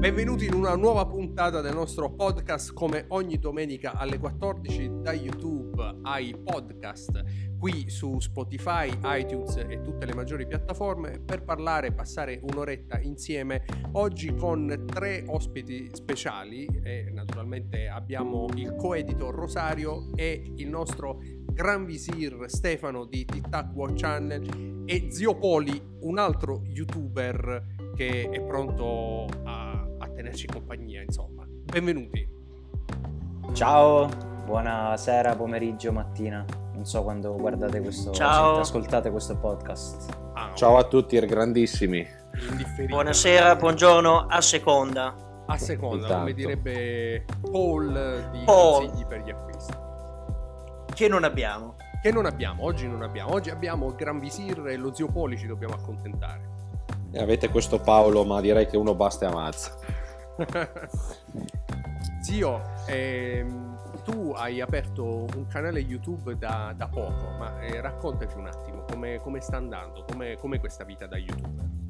Benvenuti in una nuova puntata del nostro podcast come ogni domenica alle 14 da YouTube ai podcast qui su Spotify, iTunes e tutte le maggiori piattaforme per parlare passare un'oretta insieme. Oggi con tre ospiti speciali e naturalmente abbiamo il co-editor Rosario e il nostro Gran Visir Stefano di TikTok Watch Channel e Zio Poli, un altro youtuber che è pronto a tenerci compagnia, insomma. Benvenuti. Ciao, buonasera, pomeriggio, mattina. Non so quando guardate questo, Ciao. sent- ascoltate questo podcast. Ah, Ciao a tutti grandissimi. indifferito. Buonasera, buongiorno, a seconda. A seconda, Intanto. come direbbe Paul di Paul. consigli per gli acquisti. Che non abbiamo. Che non abbiamo, oggi non abbiamo. Oggi abbiamo il Gran Visir e lo Zio Poli ci dobbiamo accontentare. E avete questo Paolo, ma direi che uno basta e ammazza. Zio, ehm, tu hai aperto un canale YouTube da, da poco, ma eh, raccontaci un attimo come, come sta andando, come, come questa vita da YouTube.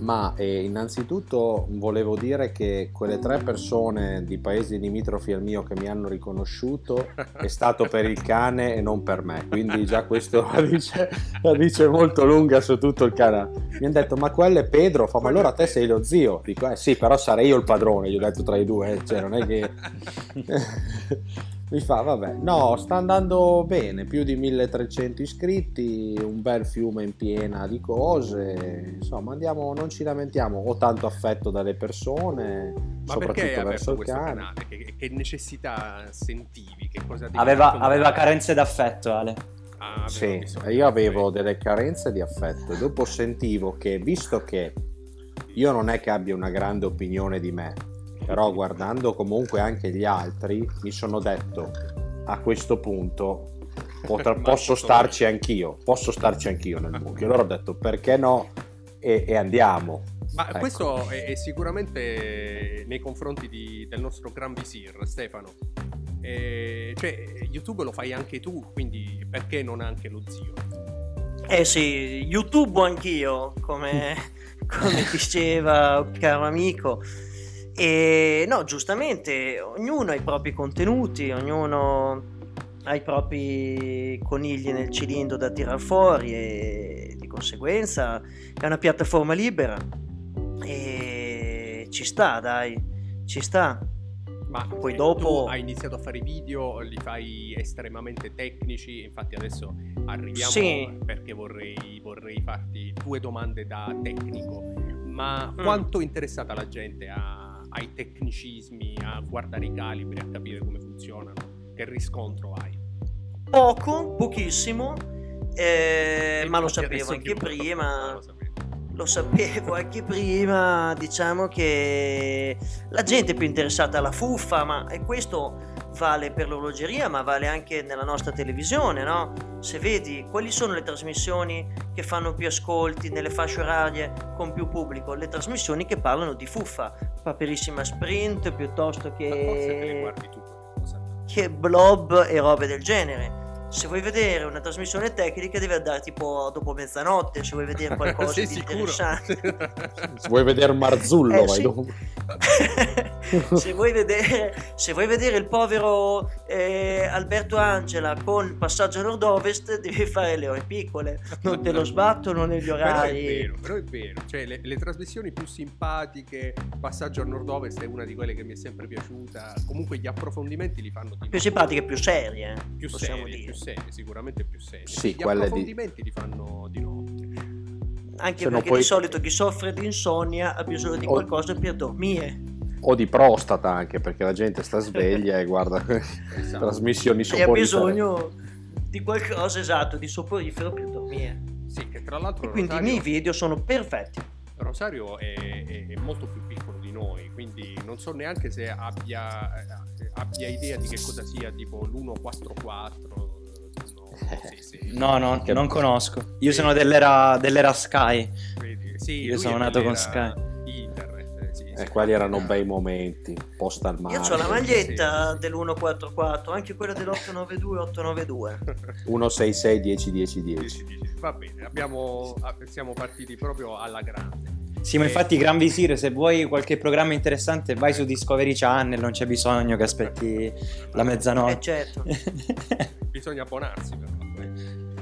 Ma eh, innanzitutto volevo dire che quelle tre persone di paesi limitrofi al mio che mi hanno riconosciuto è stato per il cane e non per me. Quindi già questo la dice, la dice molto lunga su tutto il canale. Mi hanno detto, ma quello è Pedro. Fa, ma allora te sei lo zio. Dico, eh sì, però sarei io il padrone. Gli ho detto tra i due. Cioè, non è che... Mi fa, vabbè, no, sta andando bene, più di 1300 iscritti, un bel fiume in piena di cose, insomma, andiamo, non ci lamentiamo, ho tanto affetto dalle persone, Ma soprattutto perché hai verso questo cane. canale? Che, che necessità sentivi? Che cosa Aveva, aveva carenze d'affetto, Ale. Ah, Sì, io avevo delle carenze di affetto dopo sentivo che, visto che io non è che abbia una grande opinione di me, però guardando comunque anche gli altri, mi sono detto, a questo punto Ma posso starci anch'io, posso starci anch'io nel mucchio. Allora ho detto, perché no? E, e andiamo. Ma Ecco. questo è, è sicuramente nei confronti di- del nostro Gran Visir, Stefano. Eh, cioè, YouTube lo fai anche tu, quindi perché non anche lo zio? Eh sì, YouTube anch'io, come, come diceva un caro amico. E no, giustamente, ognuno ha i propri contenuti, ognuno ha i propri conigli nel cilindro da tirar fuori e di conseguenza è una piattaforma libera. E ci sta, dai, ci sta. Ma Poi dopo- hai iniziato a fare video, li fai estremamente tecnici, infatti adesso arriviamo Sì. perché vorrei, vorrei farti due domande da tecnico. Ma Mm. quanto è interessata la gente a- ai tecnicismi, a guardare i calibri, a capire come funzionano? Che riscontro hai? Poco, pochissimo, eh, ma lo sapevo anche prima. lo sapevo. Lo sapevo anche prima, diciamo che la gente è più interessata alla fuffa, ma e questo vale per l'orologeria, ma vale anche nella nostra televisione, no? Se vedi quali sono le trasmissioni che fanno più ascolti nelle fasce orarie con più pubblico, le trasmissioni che parlano di fuffa, Paperissima Sprint piuttosto che, che blob e robe del genere. Se vuoi vedere una trasmissione tecnica devi andare tipo dopo mezzanotte, se vuoi vedere qualcosa Sei di sicuro? interessante. Se vuoi vedere Marzullo, Eh, vai sì. dopo. se, vuoi vedere, se vuoi vedere il povero eh, Alberto Angela con passaggio a nord-ovest, devi fare le ore piccole, non te lo sbattono negli Però è orari. vero, però è vero, cioè le, le trasmissioni più simpatiche, Passaggio a Nord-Ovest è una di quelle che mi è sempre piaciuta, comunque gli approfondimenti li fanno di Più simpatiche, più serie, più possiamo serie, dire. più serie, sicuramente più serie. Sì, gli quelle di- approfondimenti li fanno di notte. Anche Se perché poi- di solito chi soffre di insonnia ha bisogno di Oh. qualcosa per dormire. O di prostata anche, perché la gente sta sveglia e guarda Esatto. trasmissioni E ha soporifere. bisogno di qualcosa esatto, di soporifero per dormire. Sì, che tra l'altro E quindi i Rosario, miei video sono perfetti. Rosario è, è- è molto più piccolo di noi, quindi non so neanche se abbia, eh, abbia idea di che cosa sia tipo l'144. No, sì, sì. No, no, Che- non conosco. Io sono dell'era, dell'era Sky. Sì, Io sono nato con Sky. Internet, eh, sì, E sì. quelli erano bei momenti, posta al mare. Io ho la maglietta sì. dell'144, anche quella dell'892 892. 166 10 10 10. Dici, dici. Va bene, abbiamo, siamo partiti proprio alla grande. Sì, ma E- infatti Gran Visir, se vuoi qualche programma interessante vai su Discovery Channel, non c'è bisogno che aspetti la Eh mezzanotte. certo. Bisogna abbonarsi per farlo.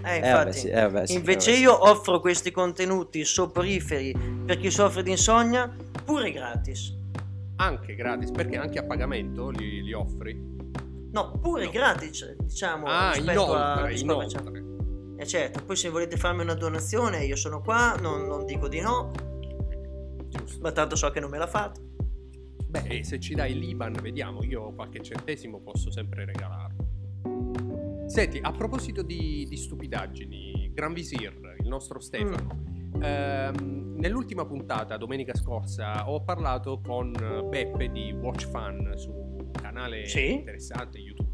Eh, Eh, vabbè, infatti. sì, eh, vabbè, sì, Invece vabbè, sì. io offro questi contenuti soporiferi per chi soffre di insonnia pure gratis. Anche gratis, perché anche a pagamento li, li offri. No, pure No. gratis, diciamo, Ah, rispetto a inoltre, Channel. inoltre. Eh certo, poi se volete farmi una donazione io sono qua, non, non dico di no, Giusto. ma tanto so che non me la fate. Beh, e se ci dai l'Iban, vediamo, io qualche centesimo posso sempre regalarlo. Senti, a proposito di, di stupidaggini, Gran Visir, il nostro Stefano, Mm. ehm, nell'ultima puntata, domenica scorsa, ho parlato con Beppe di Watch Fan su un canale Sì. interessante YouTube.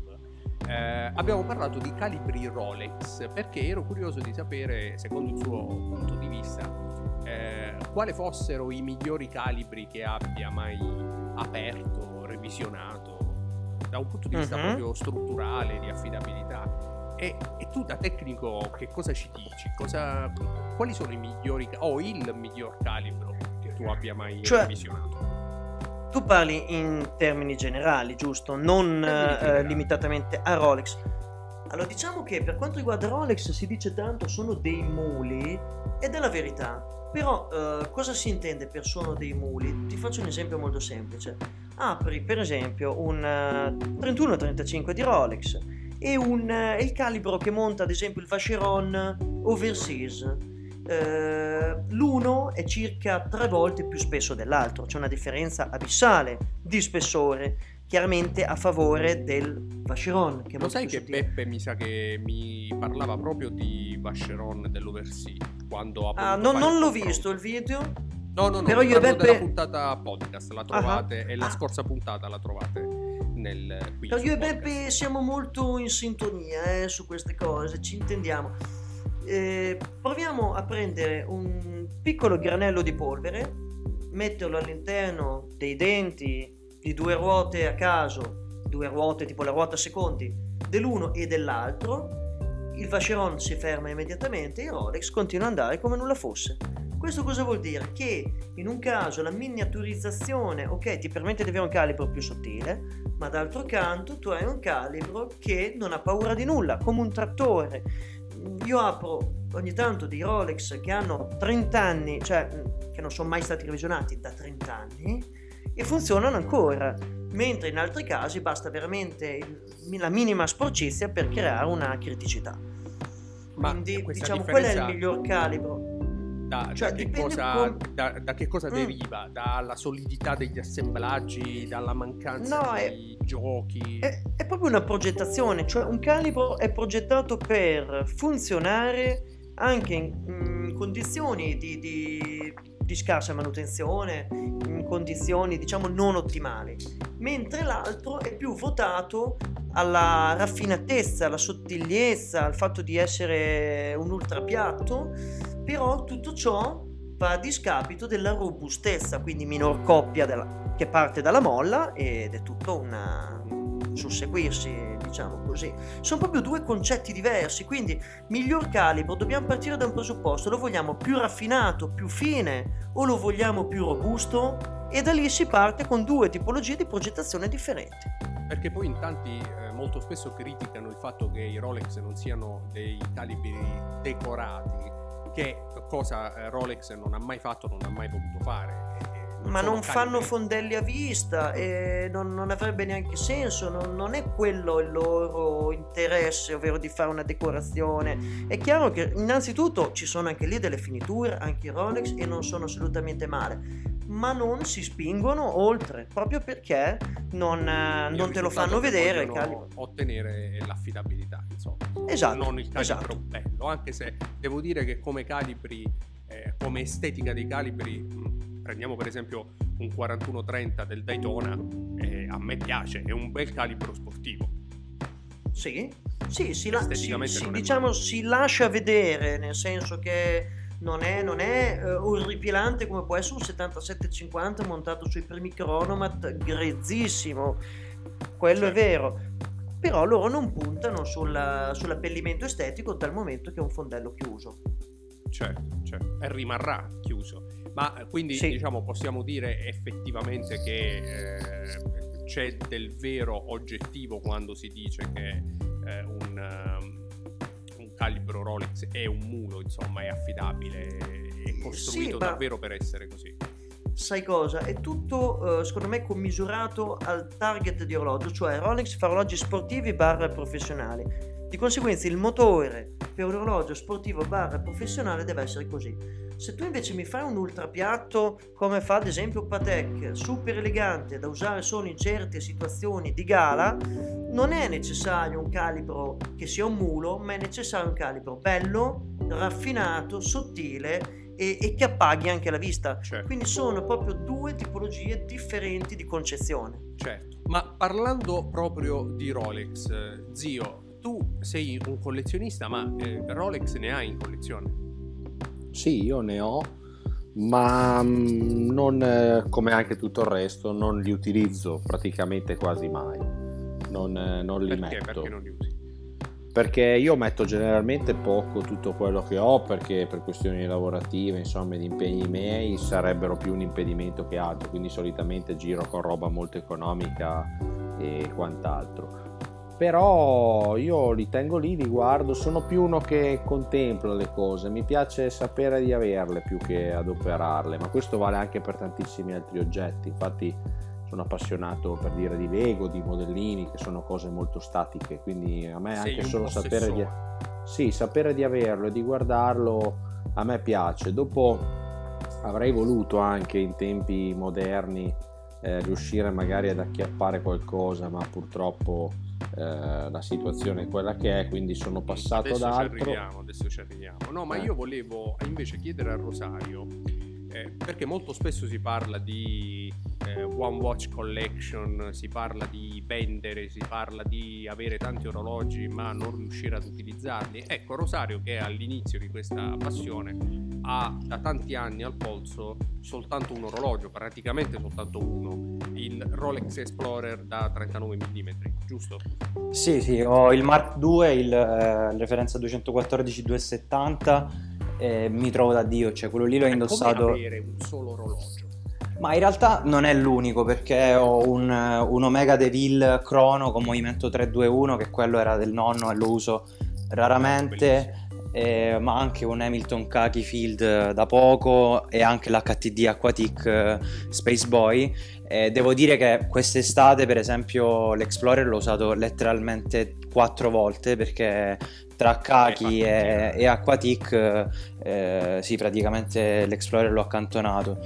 Eh, abbiamo parlato di calibri Rolex perché ero curioso di sapere, secondo il suo punto di vista, eh, quali fossero i migliori calibri che abbia mai aperto, revisionato, da un punto di vista Mhm. proprio strutturale, di affidabilità. E, e tu da tecnico che cosa ci dici? Cosa, quali sono i migliori o il miglior calibro che tu abbia mai Cioè- revisionato? Tu parli in termini generali, giusto? Non eh, generali. limitatamente a Rolex. Allora, diciamo che per quanto riguarda Rolex si dice tanto sono dei muli ed è la verità. Però eh, cosa si intende per sono dei muli? Ti faccio un esempio molto semplice. Apri per esempio un eh, 31-35 di Rolex e un, eh, il calibro che monta ad esempio il Vacheron Overseas. Eh, l'uno è circa tre volte più spesso dell'altro, c'è una differenza abissale di spessore, chiaramente a favore del Vacheron. Che Lo sai che sottile. Beppe mi sa che mi parlava proprio di Vacheron dell'Oversea quando ha Ah, voluto non, l'ho confronto. visto il video. No, no, no, Però io e Beppe- della puntata podcast, la trovate e la Ah. scorsa puntata la trovate nel qui io e. Beppe siamo molto in sintonia eh, su queste cose, ci intendiamo. Eh, proviamo a prendere un piccolo granello di polvere, metterlo all'interno dei denti di due ruote a caso, due ruote tipo la ruota secondi, dell'uno e dell'altro. Il Vacheron si ferma immediatamente e il Rolex continua ad andare come nulla fosse. Questo cosa vuol dire? Che in un caso la miniaturizzazione, ok, ti permette di avere un calibro più sottile, ma d'altro canto tu hai un calibro che non ha paura di nulla, come un trattore. Io apro ogni tanto dei Rolex che hanno 30 anni, cioè che non sono mai stati revisionati da 30 anni e funzionano ancora, mentre in altri casi basta veramente la minima sporcizia per creare una criticità. Ma Quindi diciamo qual è il miglior calibro? Da, Cioè, da che cosa, com- da, da che cosa Mm. deriva? Dalla solidità degli assemblaggi, dalla mancanza No, di giochi? È, è proprio una progettazione, cioè un calibro è progettato per funzionare anche in, in condizioni di, di- di scarsa manutenzione, in condizioni diciamo non ottimali, mentre l'altro è più votato alla raffinatezza, alla sottigliezza, al fatto di essere un ultrapiatto, però tutto ciò va a discapito della robustezza, quindi minor coppia della- che parte dalla molla ed è tutto una- un susseguirsi, diciamo così. Sono proprio due concetti diversi, quindi miglior calibro, dobbiamo partire da un presupposto, lo vogliamo più raffinato, più fine o lo vogliamo più robusto? E da lì si parte con due tipologie di progettazione differenti. Perché poi in tanti eh, molto spesso criticano il fatto che i Rolex non siano dei calibri decorati, che cosa eh, Rolex non ha mai fatto, non ha mai voluto fare. Ma non fanno calibri- fondelli a vista e non, non avrebbe neanche senso, non, non è quello il loro interesse, ovvero di fare una decorazione. È chiaro che innanzitutto ci sono anche lì delle finiture, anche i Rolex, e non sono assolutamente male, ma non si spingono oltre, proprio perché non, eh, non te lo fanno vedere. ottenere è l'affidabilità, insomma. Esatto, non il calibro esatto. bello, anche se devo dire che come calibri, eh, come estetica dei calibri, prendiamo per esempio un 4130 del Daytona, eh, a me piace, è un bel calibro sportivo. Sì, sì, si, la- si- si- è diciamo, si lascia vedere, nel senso che non è, non è eh, orripilante come può essere un 7750 montato sui primi Chronomat, grezzissimo, quello è Certo. vero. Però loro non puntano sulla- sull'abbellimento estetico dal momento che è un fondello chiuso. Certo, certo, e rimarrà chiuso. Ma quindi Sì. diciamo possiamo dire effettivamente che eh, c'è del vero oggettivo quando si dice che eh, un, ehm, un calibro Rolex è un mulo, insomma, è affidabile, è costruito ma- davvero per essere così. Sai cosa? È tutto, eh, secondo me, commisurato al target di orologio, cioè Rolex fa orologi sportivi barra professionali. Di conseguenza il motore per un orologio sportivo barra professionale deve essere così. Se tu invece mi fai un ultrapiatto come fa ad esempio Patek, super elegante da usare solo in certe situazioni di gala, non è necessario un calibro che sia un mulo, ma è necessario un calibro bello, raffinato, sottile e, e che appaghi anche la vista. Certo. Quindi sono proprio due tipologie differenti di concezione. Certo, ma parlando proprio di Rolex, eh, zio, tu sei un collezionista, ma eh, Rolex ne hai in collezione? Sì, io ne ho, ma mm, non, eh, come anche tutto il resto, non li utilizzo praticamente quasi mai. Non, eh, non li Perché? metto. Perché non li usi? Perché io metto generalmente poco tutto quello che ho, perché per questioni lavorative, insomma, di impegni miei sarebbero più un impedimento che altro, quindi solitamente giro con roba molto economica e quant'altro. Però io li tengo lì, li guardo, sono più uno che contempla le cose, mi piace sapere di averle più che adoperarle, ma questo vale anche per tantissimi altri oggetti, infatti sono appassionato per dire di Lego, di modellini, che sono cose molto statiche, quindi a me Sei anche solo sapere di, sì, sapere di averlo e di guardarlo a me piace. Dopo avrei voluto anche in tempi moderni eh, riuscire magari ad acchiappare qualcosa, ma purtroppo eh, la situazione è quella che è, quindi sono passato adesso ad ci altro. arriviamo, adesso ci arriviamo. No, ma Eh. io volevo invece chiedere a Rosario, perché molto spesso si parla di eh, One Watch Collection, si parla di vendere, si parla di avere tanti orologi ma non riuscire ad utilizzarli. Ecco, Rosario che è all'inizio di questa passione ha da tanti anni al polso soltanto un orologio, praticamente soltanto uno, il Rolex Explorer da 39 mm, giusto? Sì, sì, ho il Mark II, il, eh, referenza 214-270 e mi trovo da Dio, cioè quello lì l'ho È indossato. come avere un solo orologio. Ma in realtà non è l'unico perché ho un, un Omega Deville Chrono con movimento 321 che quello era del nonno e lo uso raramente, eh, ma anche un Hamilton Khaki Field eh, da poco e anche l'HTD Aquatic eh, Space Boy. Eh, devo dire che quest'estate per esempio l'Explorer l'ho usato letteralmente quattro volte perché tra Hai fatto e, un e Aquatic eh, sì praticamente l'Explorer l'ho accantonato.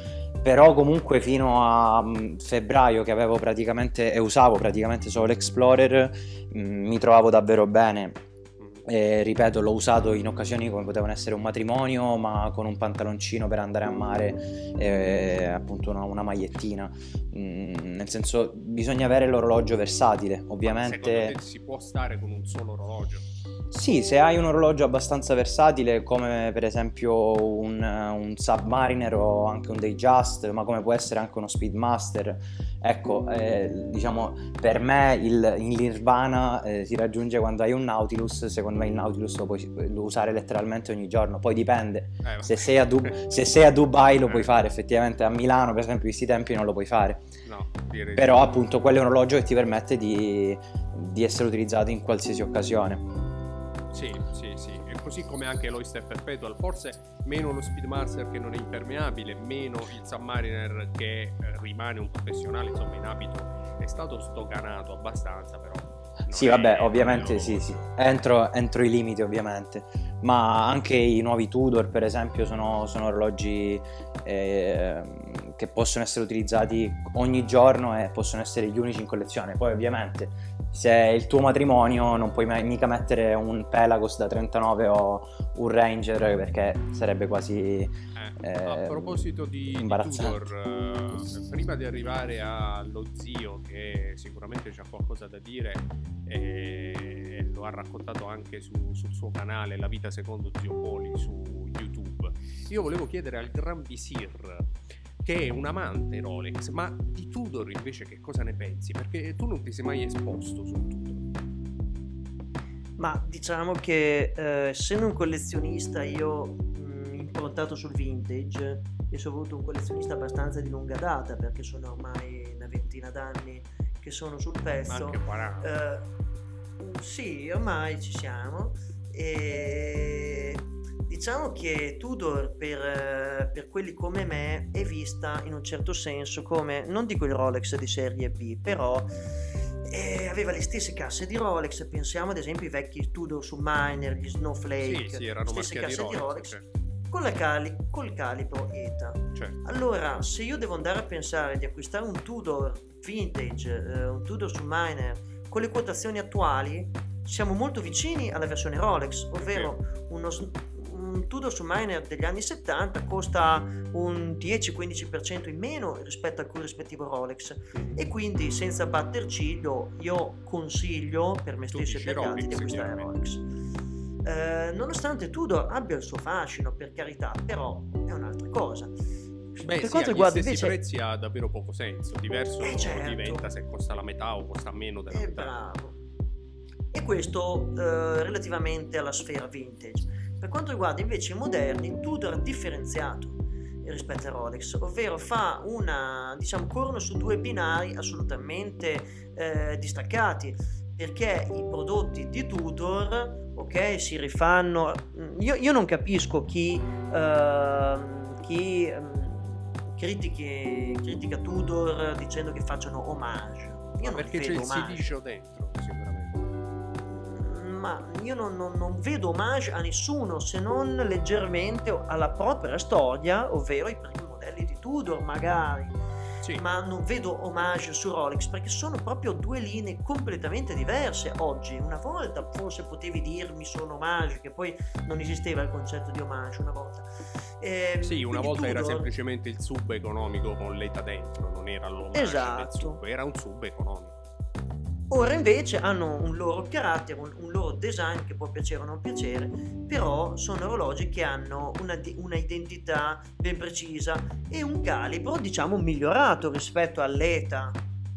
Però comunque fino a mm, febbraio che avevo praticamente e usavo praticamente solo l'Explorer mm, mi trovavo davvero bene e, ripeto l'ho usato in occasioni come potevano essere un matrimonio ma con un pantaloncino per andare a mare e appunto una, una magliettina Mm, nel senso bisogna avere l'orologio versatile Secondo ovviamente te si può stare con un solo orologio? Sì, se hai un orologio abbastanza versatile, come per esempio un, un Submariner o anche un Datejust, ma come può essere anche uno Speedmaster, ecco, eh, diciamo, per me il, il Nirvana eh, si raggiunge quando hai un Nautilus, secondo me il Nautilus lo puoi lo usare letteralmente ogni giorno, poi dipende, Eh, se sei, a Du- se sei a Dubai lo Eh. puoi fare effettivamente, a Milano per esempio in questi tempi non lo puoi fare, No, direi però appunto quello è un orologio che ti permette di, di essere utilizzato in qualsiasi occasione. Sì, sì, sì. E così come anche l'Oyster Perpetual, forse meno lo Speedmaster che non è impermeabile, meno il Submariner che eh, rimane un professionale, insomma in abito. È stato stocanato abbastanza, però... Sì, vabbè, ovviamente sì, sì, entro, entro i limiti ovviamente, ma anche i nuovi Tudor per esempio sono, sono orologi eh, che possono essere utilizzati ogni giorno e possono essere gli unici in collezione, poi ovviamente se è il tuo matrimonio non puoi mai- mica mettere un Pelagos da 39 o un Ranger perché sarebbe quasi... Eh, Eh, a proposito di, di imbarazzante. Tudor, eh, prima di arrivare allo zio che sicuramente c'ha qualcosa da dire e lo ha raccontato anche su- sul suo canale La vita secondo zio Poli su YouTube, io volevo chiedere al Gran Visir che è un amante Rolex, ma di Tudor invece che cosa ne pensi? Perché tu non ti sei mai esposto su Tudor. Ma diciamo che eh, essendo un collezionista io mh, in improntato sul vintage e sono voluto un collezionista abbastanza di lunga data perché sono ormai una ventina d'anni che sono sul pezzo. Anche 40. Eh, sì, ormai ci siamo. E diciamo che Tudor per, eh, per, quelli come me è vista in un certo senso come, non dico il Rolex di serie B, però eh, aveva le stesse casse di Rolex, pensiamo ad esempio ai vecchi Tudor Submariner, gli Snowflake, sì, sì, erano stesse casse di di Rolex, Rolex, certo. con, la cali- col calibro ETA. Certo. Allora, se io devo andare a pensare di acquistare un Tudor vintage, eh, un Tudor Submariner, con le quotazioni attuali, siamo molto vicini alla versione Rolex, ovvero uno, s- un Tudor Submariner degli anni 70 costa un 10-15% in meno rispetto al corrispettivo Rolex e quindi senza batter ciglio io consiglio per me stesso e per gli altri di acquistare. Rolex. Eh, nonostante Tudor abbia il suo fascino per carità, però è un'altra cosa. Beh, per sì, quanto riguarda invece prezzi ha davvero poco senso. Diverso Eh, certo. diventa se costa la metà o costa meno della Eh, metà. bravo. E questo eh, relativamente alla sfera vintage. Per quanto riguarda invece i moderni, Tudor ha differenziato rispetto a Rolex, ovvero fa una, diciamo, corrono su due binari assolutamente eh, distaccati, perché i prodotti di Tudor, ok, si rifanno. Io, io non capisco chi, ehm, chi ehm, critichi, critica Tudor dicendo che facciano omage. Io non Perché c'è il silicio dentro, sicuramente. Ma io non, non- non vedo omage a nessuno se non leggermente alla propria storia, ovvero i primi modelli di Tudor magari, Sì. ma non vedo omage su Rolex perché sono proprio due linee completamente diverse oggi. Una volta forse potevi dirmi sono omage, che poi non esisteva il concetto di omage una volta. Ehm, Sì, una volta era Tudor- semplicemente il sub economico con l'ETA dentro, non era l'omage Esatto. sub, era un sub economico. Ora invece hanno un loro carattere, un, un loro design che può piacere o non piacere, però sono orologi che hanno una, una identità ben precisa e un calibro diciamo migliorato rispetto all'ETA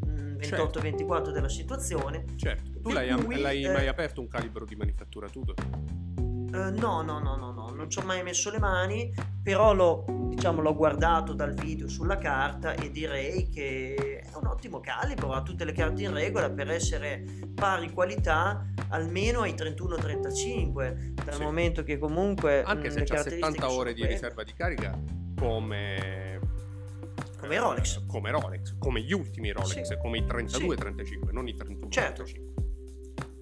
mm, Certo. 28-24 della situazione. Certo, tu l'hai, cui, l'hai eh, mai aperto un calibro di manifattura Tudor? Eh, no, no, no, no, no, non ci ho mai messo le mani, però l'ho, diciamo, l'ho guardato dal video sulla carta e direi che è un ottimo calibro, ha tutte le carte in regola per essere pari qualità almeno ai 31-35, dal Sì. momento che comunque Anche se caratteristiche 70 ore di riserva di carica come... Come Rolex. Come Rolex, come gli ultimi Rolex, Sì. come i 32-35, Sì. non i 31-35. Certo.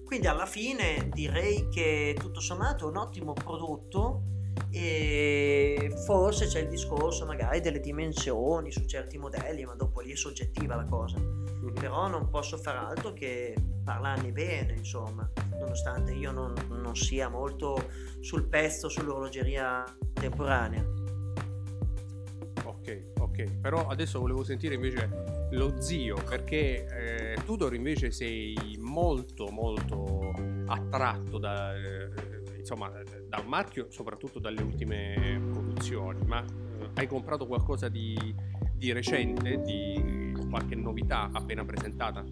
Quindi alla fine direi che tutto sommato è un ottimo prodotto e forse c'è il discorso magari delle dimensioni su certi modelli, ma dopo lì è soggettiva la cosa. Mhm. Però non posso far altro che parlarne bene, insomma, nonostante io non, non sia molto sul pezzo sull'orologeria contemporanea. Ok, ok. Però adesso volevo sentire invece lo zio, perché eh, Tudor invece sei molto, molto attratto da, eh, insomma, dal marchio, soprattutto dalle ultime produzioni. Ma eh, hai comprato qualcosa di, di recente, di qualche novità appena presentata?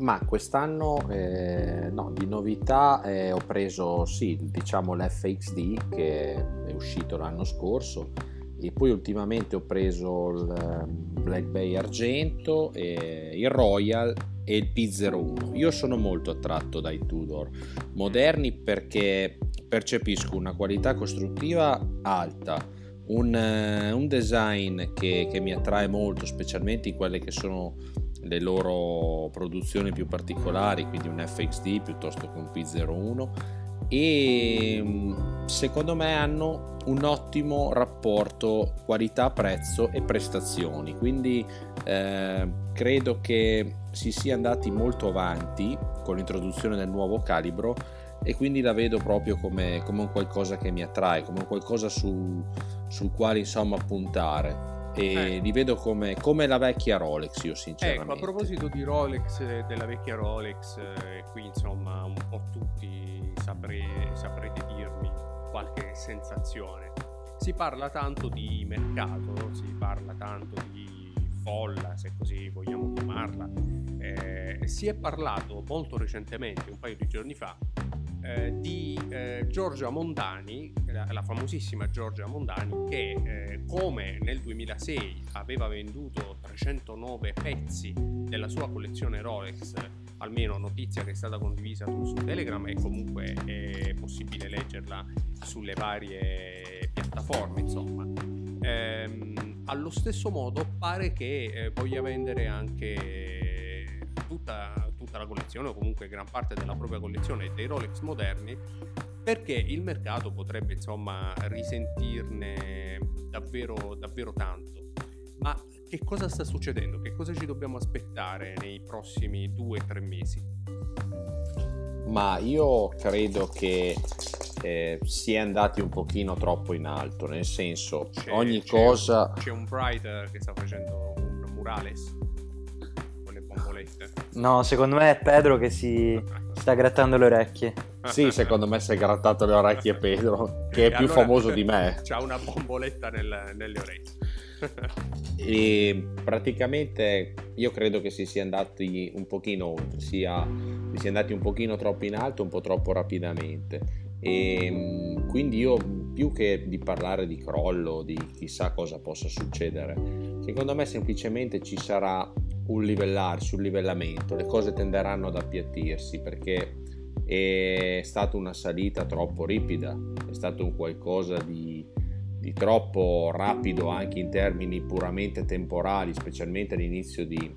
Ma quest'anno eh, no, di novità eh, ho preso sì, diciamo l'FXD che è uscito l'anno scorso e poi ultimamente ho preso il ehm, Black Bay Argento, il Royal e il P01. Io sono molto attratto dai Tudor moderni perché percepisco una qualità costruttiva alta, un, eh, un design che, che mi attrae molto, specialmente in quelle che sono le loro produzioni più particolari, quindi un FXD piuttosto che un P01 e mm, secondo me hanno un ottimo rapporto qualità-prezzo e prestazioni, quindi eh, credo che si sia andati molto avanti con l'introduzione del nuovo calibro e quindi la vedo proprio come, come un qualcosa che mi attrae, come un qualcosa su, sul quale insomma puntare e Eh. li vedo come, come la vecchia Rolex io sinceramente. Ecco, a proposito di Rolex, della vecchia Rolex, eh, qui insomma un po' tutti sapre- saprete dirmi qualche sensazione. Si parla tanto di mercato, si parla tanto di folla, se così vogliamo chiamarla. Eh, si è parlato molto recentemente, un paio di giorni fa, eh, di eh, Giorgia Mondani, la, la, famosissima Giorgia Mondani, che eh, come nel 2006 aveva venduto 309 pezzi della sua collezione Rolex, almeno notizia che è stata condivisa su, Telegram e comunque è possibile leggerla sulle varie piattaforme, insomma. Ehm, allo stesso modo pare che eh, voglia vendere anche tutta tutta la collezione o comunque gran parte della propria collezione dei Rolex moderni perché il mercato potrebbe insomma risentirne davvero, davvero tanto. Ma che cosa sta succedendo? Che cosa ci dobbiamo aspettare nei prossimi due o tre mesi? Ma io credo che eh, si è andati un pochino troppo in alto, nel senso c'è, ogni c'è cosa... Un, c'è un Bright che sta facendo un murales No, secondo me è Pedro che si sta grattando le orecchie. Sì, secondo me si è grattato le orecchie Pedro, che è e più allora, famoso di me. C'ha una bomboletta nel, nelle orecchie. e praticamente io credo che si sia andati un pochino oltre, sia, si sia andati un pochino troppo in alto, un po' troppo rapidamente. E quindi io più che di parlare di crollo, di chissà cosa possa succedere, secondo me semplicemente ci sarà un livellarsi, un livellamento, le cose tenderanno ad appiattirsi perché è stata una salita troppo ripida, è stato un qualcosa di, di troppo rapido anche in termini puramente temporali, specialmente all'inizio di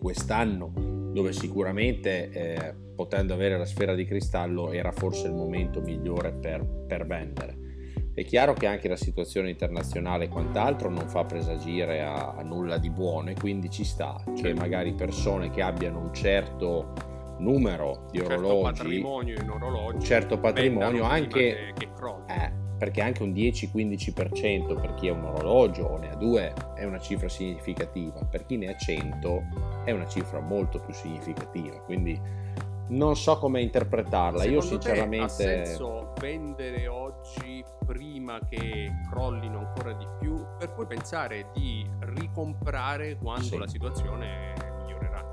quest'anno, dove sicuramente eh, potendo avere la sfera di cristallo era forse il momento migliore per, per vendere è chiaro che anche la situazione internazionale e quant'altro non fa presagire a, a nulla di buono e quindi ci sta che certo. magari persone che abbiano un certo numero di certo orologi, patrimonio in orologi, un certo patrimonio anche che, eh, perché anche un 10-15% per chi ha un orologio o ne ha due è una cifra significativa, per chi ne ha 100 è una cifra molto più significativa, quindi non so come interpretarla. Secondo Io sinceramente... ha senso vendere oggi prima che crollino ancora di più per poi pensare di ricomprare quando sì. la situazione migliorerà?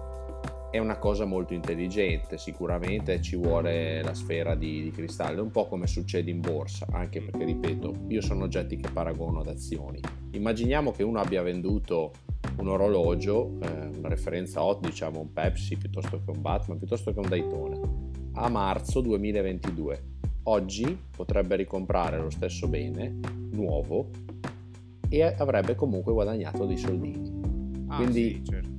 È una cosa molto intelligente, sicuramente ci vuole la sfera di, di cristallo, un po' come succede in borsa, anche perché ripeto, io sono oggetti che paragono ad azioni. Immaginiamo che uno abbia venduto un orologio, eh, una referenza hot, diciamo un Pepsi piuttosto che un Batman, piuttosto che un Daytona, a marzo 2022. Oggi potrebbe ricomprare lo stesso bene, nuovo, e avrebbe comunque guadagnato dei soldini. Ah, Quindi sì, certo.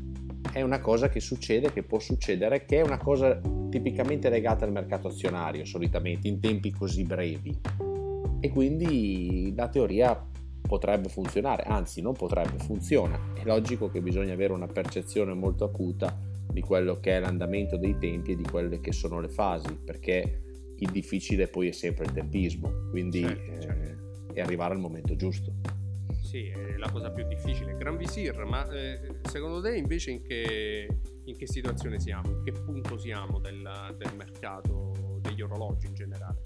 È una cosa che succede, che può succedere, che è una cosa tipicamente legata al mercato azionario, solitamente, in tempi così brevi. E quindi la teoria potrebbe funzionare, anzi non potrebbe, funziona. È logico che bisogna avere una percezione molto acuta di quello che è l'andamento dei tempi e di quelle che sono le fasi, perché il difficile poi è sempre il tempismo, quindi certo, certo. Eh, è arrivare al momento giusto. Sì, è la cosa più difficile. Gran Visir, ma eh, secondo te invece in che, in che, situazione siamo? In che punto siamo del, del mercato degli orologi in generale?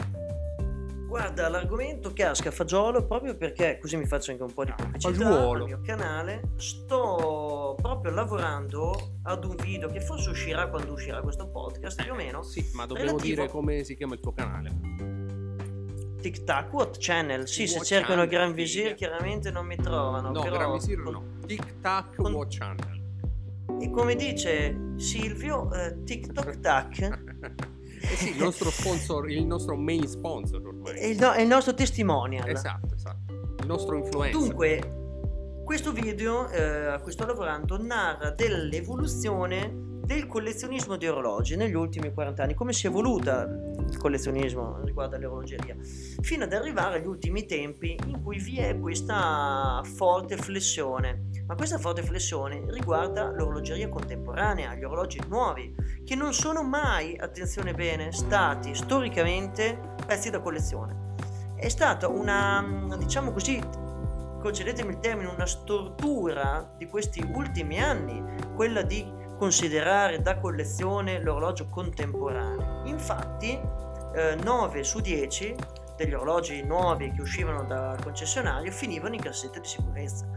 Guarda, l'argomento casca fagiolo proprio perché, così mi faccio anche un po' di pubblicità Fagiolo. al mio canale, sto proprio lavorando ad un video che forse uscirà quando uscirà questo podcast, più o meno. Sì, ma dobbiamo relativo- dire come si chiama il tuo canale. Tic Tac What Channel, sì, se What cercano Channel, Gran Visir figa. chiaramente non mi trovano, No, però Gran Visir no. Tic Tac con- Watch Channel. E come dice Silvio, eh, TikTok Tac Eh sì, il nostro sponsor, il nostro main sponsor ormai. è il, no- è il nostro testimonial. Esatto, esatto. Il nostro influencer. Dunque, questo video eh, a cui sto lavorando narra dell'evoluzione del collezionismo di orologi negli ultimi 40 anni, come si è evoluta collezionismo riguardo all'orologeria, fino ad arrivare agli ultimi tempi in cui vi è questa forte flessione. Ma questa forte flessione riguarda l'orologeria contemporanea, gli orologi nuovi, che non sono mai, attenzione bene, stati storicamente pezzi da collezione. È stata una, diciamo così, concedetemi il termine, una stortura di questi ultimi anni, quella di considerare da collezione l'orologio contemporaneo. Infatti, eh, 9 su 10 degli orologi nuovi che uscivano dal concessionario finivano in cassette di sicurezza.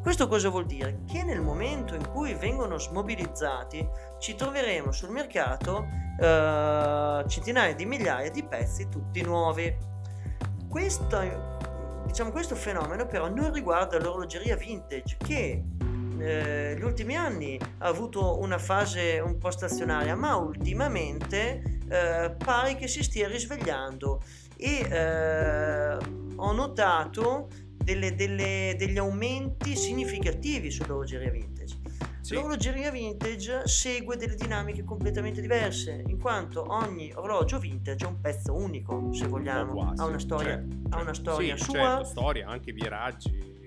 Questo cosa vuol dire? Che nel momento in cui vengono smobilizzati ci troveremo sul mercato eh, centinaia di migliaia di pezzi tutti nuovi. Questo, diciamo, questo fenomeno però non riguarda l'orologeria vintage che eh, gli ultimi anni ha avuto una fase un po' stazionaria, ma ultimamente eh, pare che si stia risvegliando e eh, ho notato delle, delle, degli aumenti significativi sull'orologeria vintage. Sì. L'orologeria vintage segue delle dinamiche completamente diverse, in quanto ogni orologio vintage è un pezzo unico, se vogliamo, quasi, ha una storia, certo, ha una storia sì, sua. Certo, storia, anche viraggi.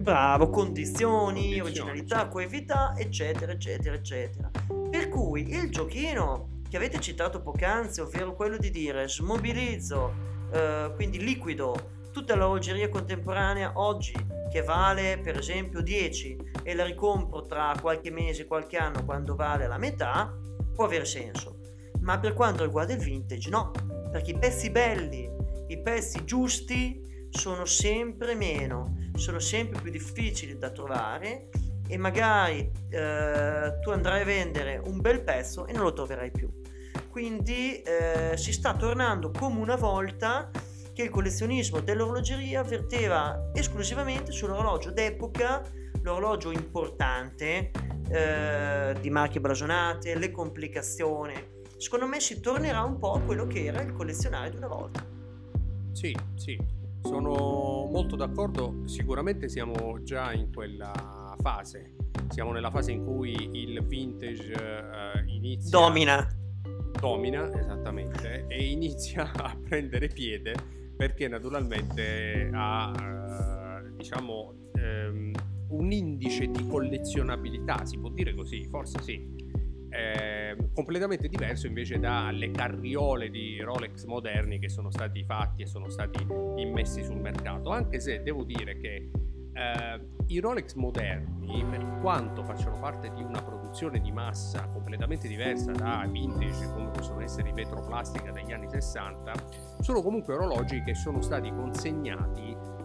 Bravo, condizioni, originalità, certo. coevità, eccetera, eccetera, eccetera. Per cui il giochino che avete citato poc'anzi, ovvero quello di dire smobilizzo, eh, quindi liquido tutta l'orologeria contemporanea oggi che vale per esempio 10 e la ricompro tra qualche mese, qualche anno quando vale la metà, può avere senso. Ma per quanto riguarda il vintage no, perché i pezzi belli, i pezzi giusti sono sempre meno, sono sempre più difficili da trovare e magari eh, tu andrai a vendere un bel pezzo e non lo troverai più. Quindi eh, si sta tornando come una volta che il collezionismo dell'orologeria verteva esclusivamente sull'orologio d'epoca, l'orologio importante, eh, di marche blasonate, le complicazioni. Secondo me si tornerà un po' a quello che era il collezionare di una volta. Sì, sì, sono molto d'accordo, sicuramente siamo già in quella fase, siamo nella fase in cui il vintage eh, inizia... Domina. Domina, esattamente, e inizia a prendere piede perché naturalmente ha eh, diciamo ehm, un indice di collezionabilità, si può dire così, forse sì, eh, completamente diverso invece dalle carriole di Rolex moderni che sono stati fatti e sono stati immessi sul mercato, anche se devo dire che eh, i Rolex moderni, per quanto facciano parte di una produzione di massa completamente diversa da vintage come possono essere i vetroplastica degli anni 60, sono comunque orologi che sono stati consegnati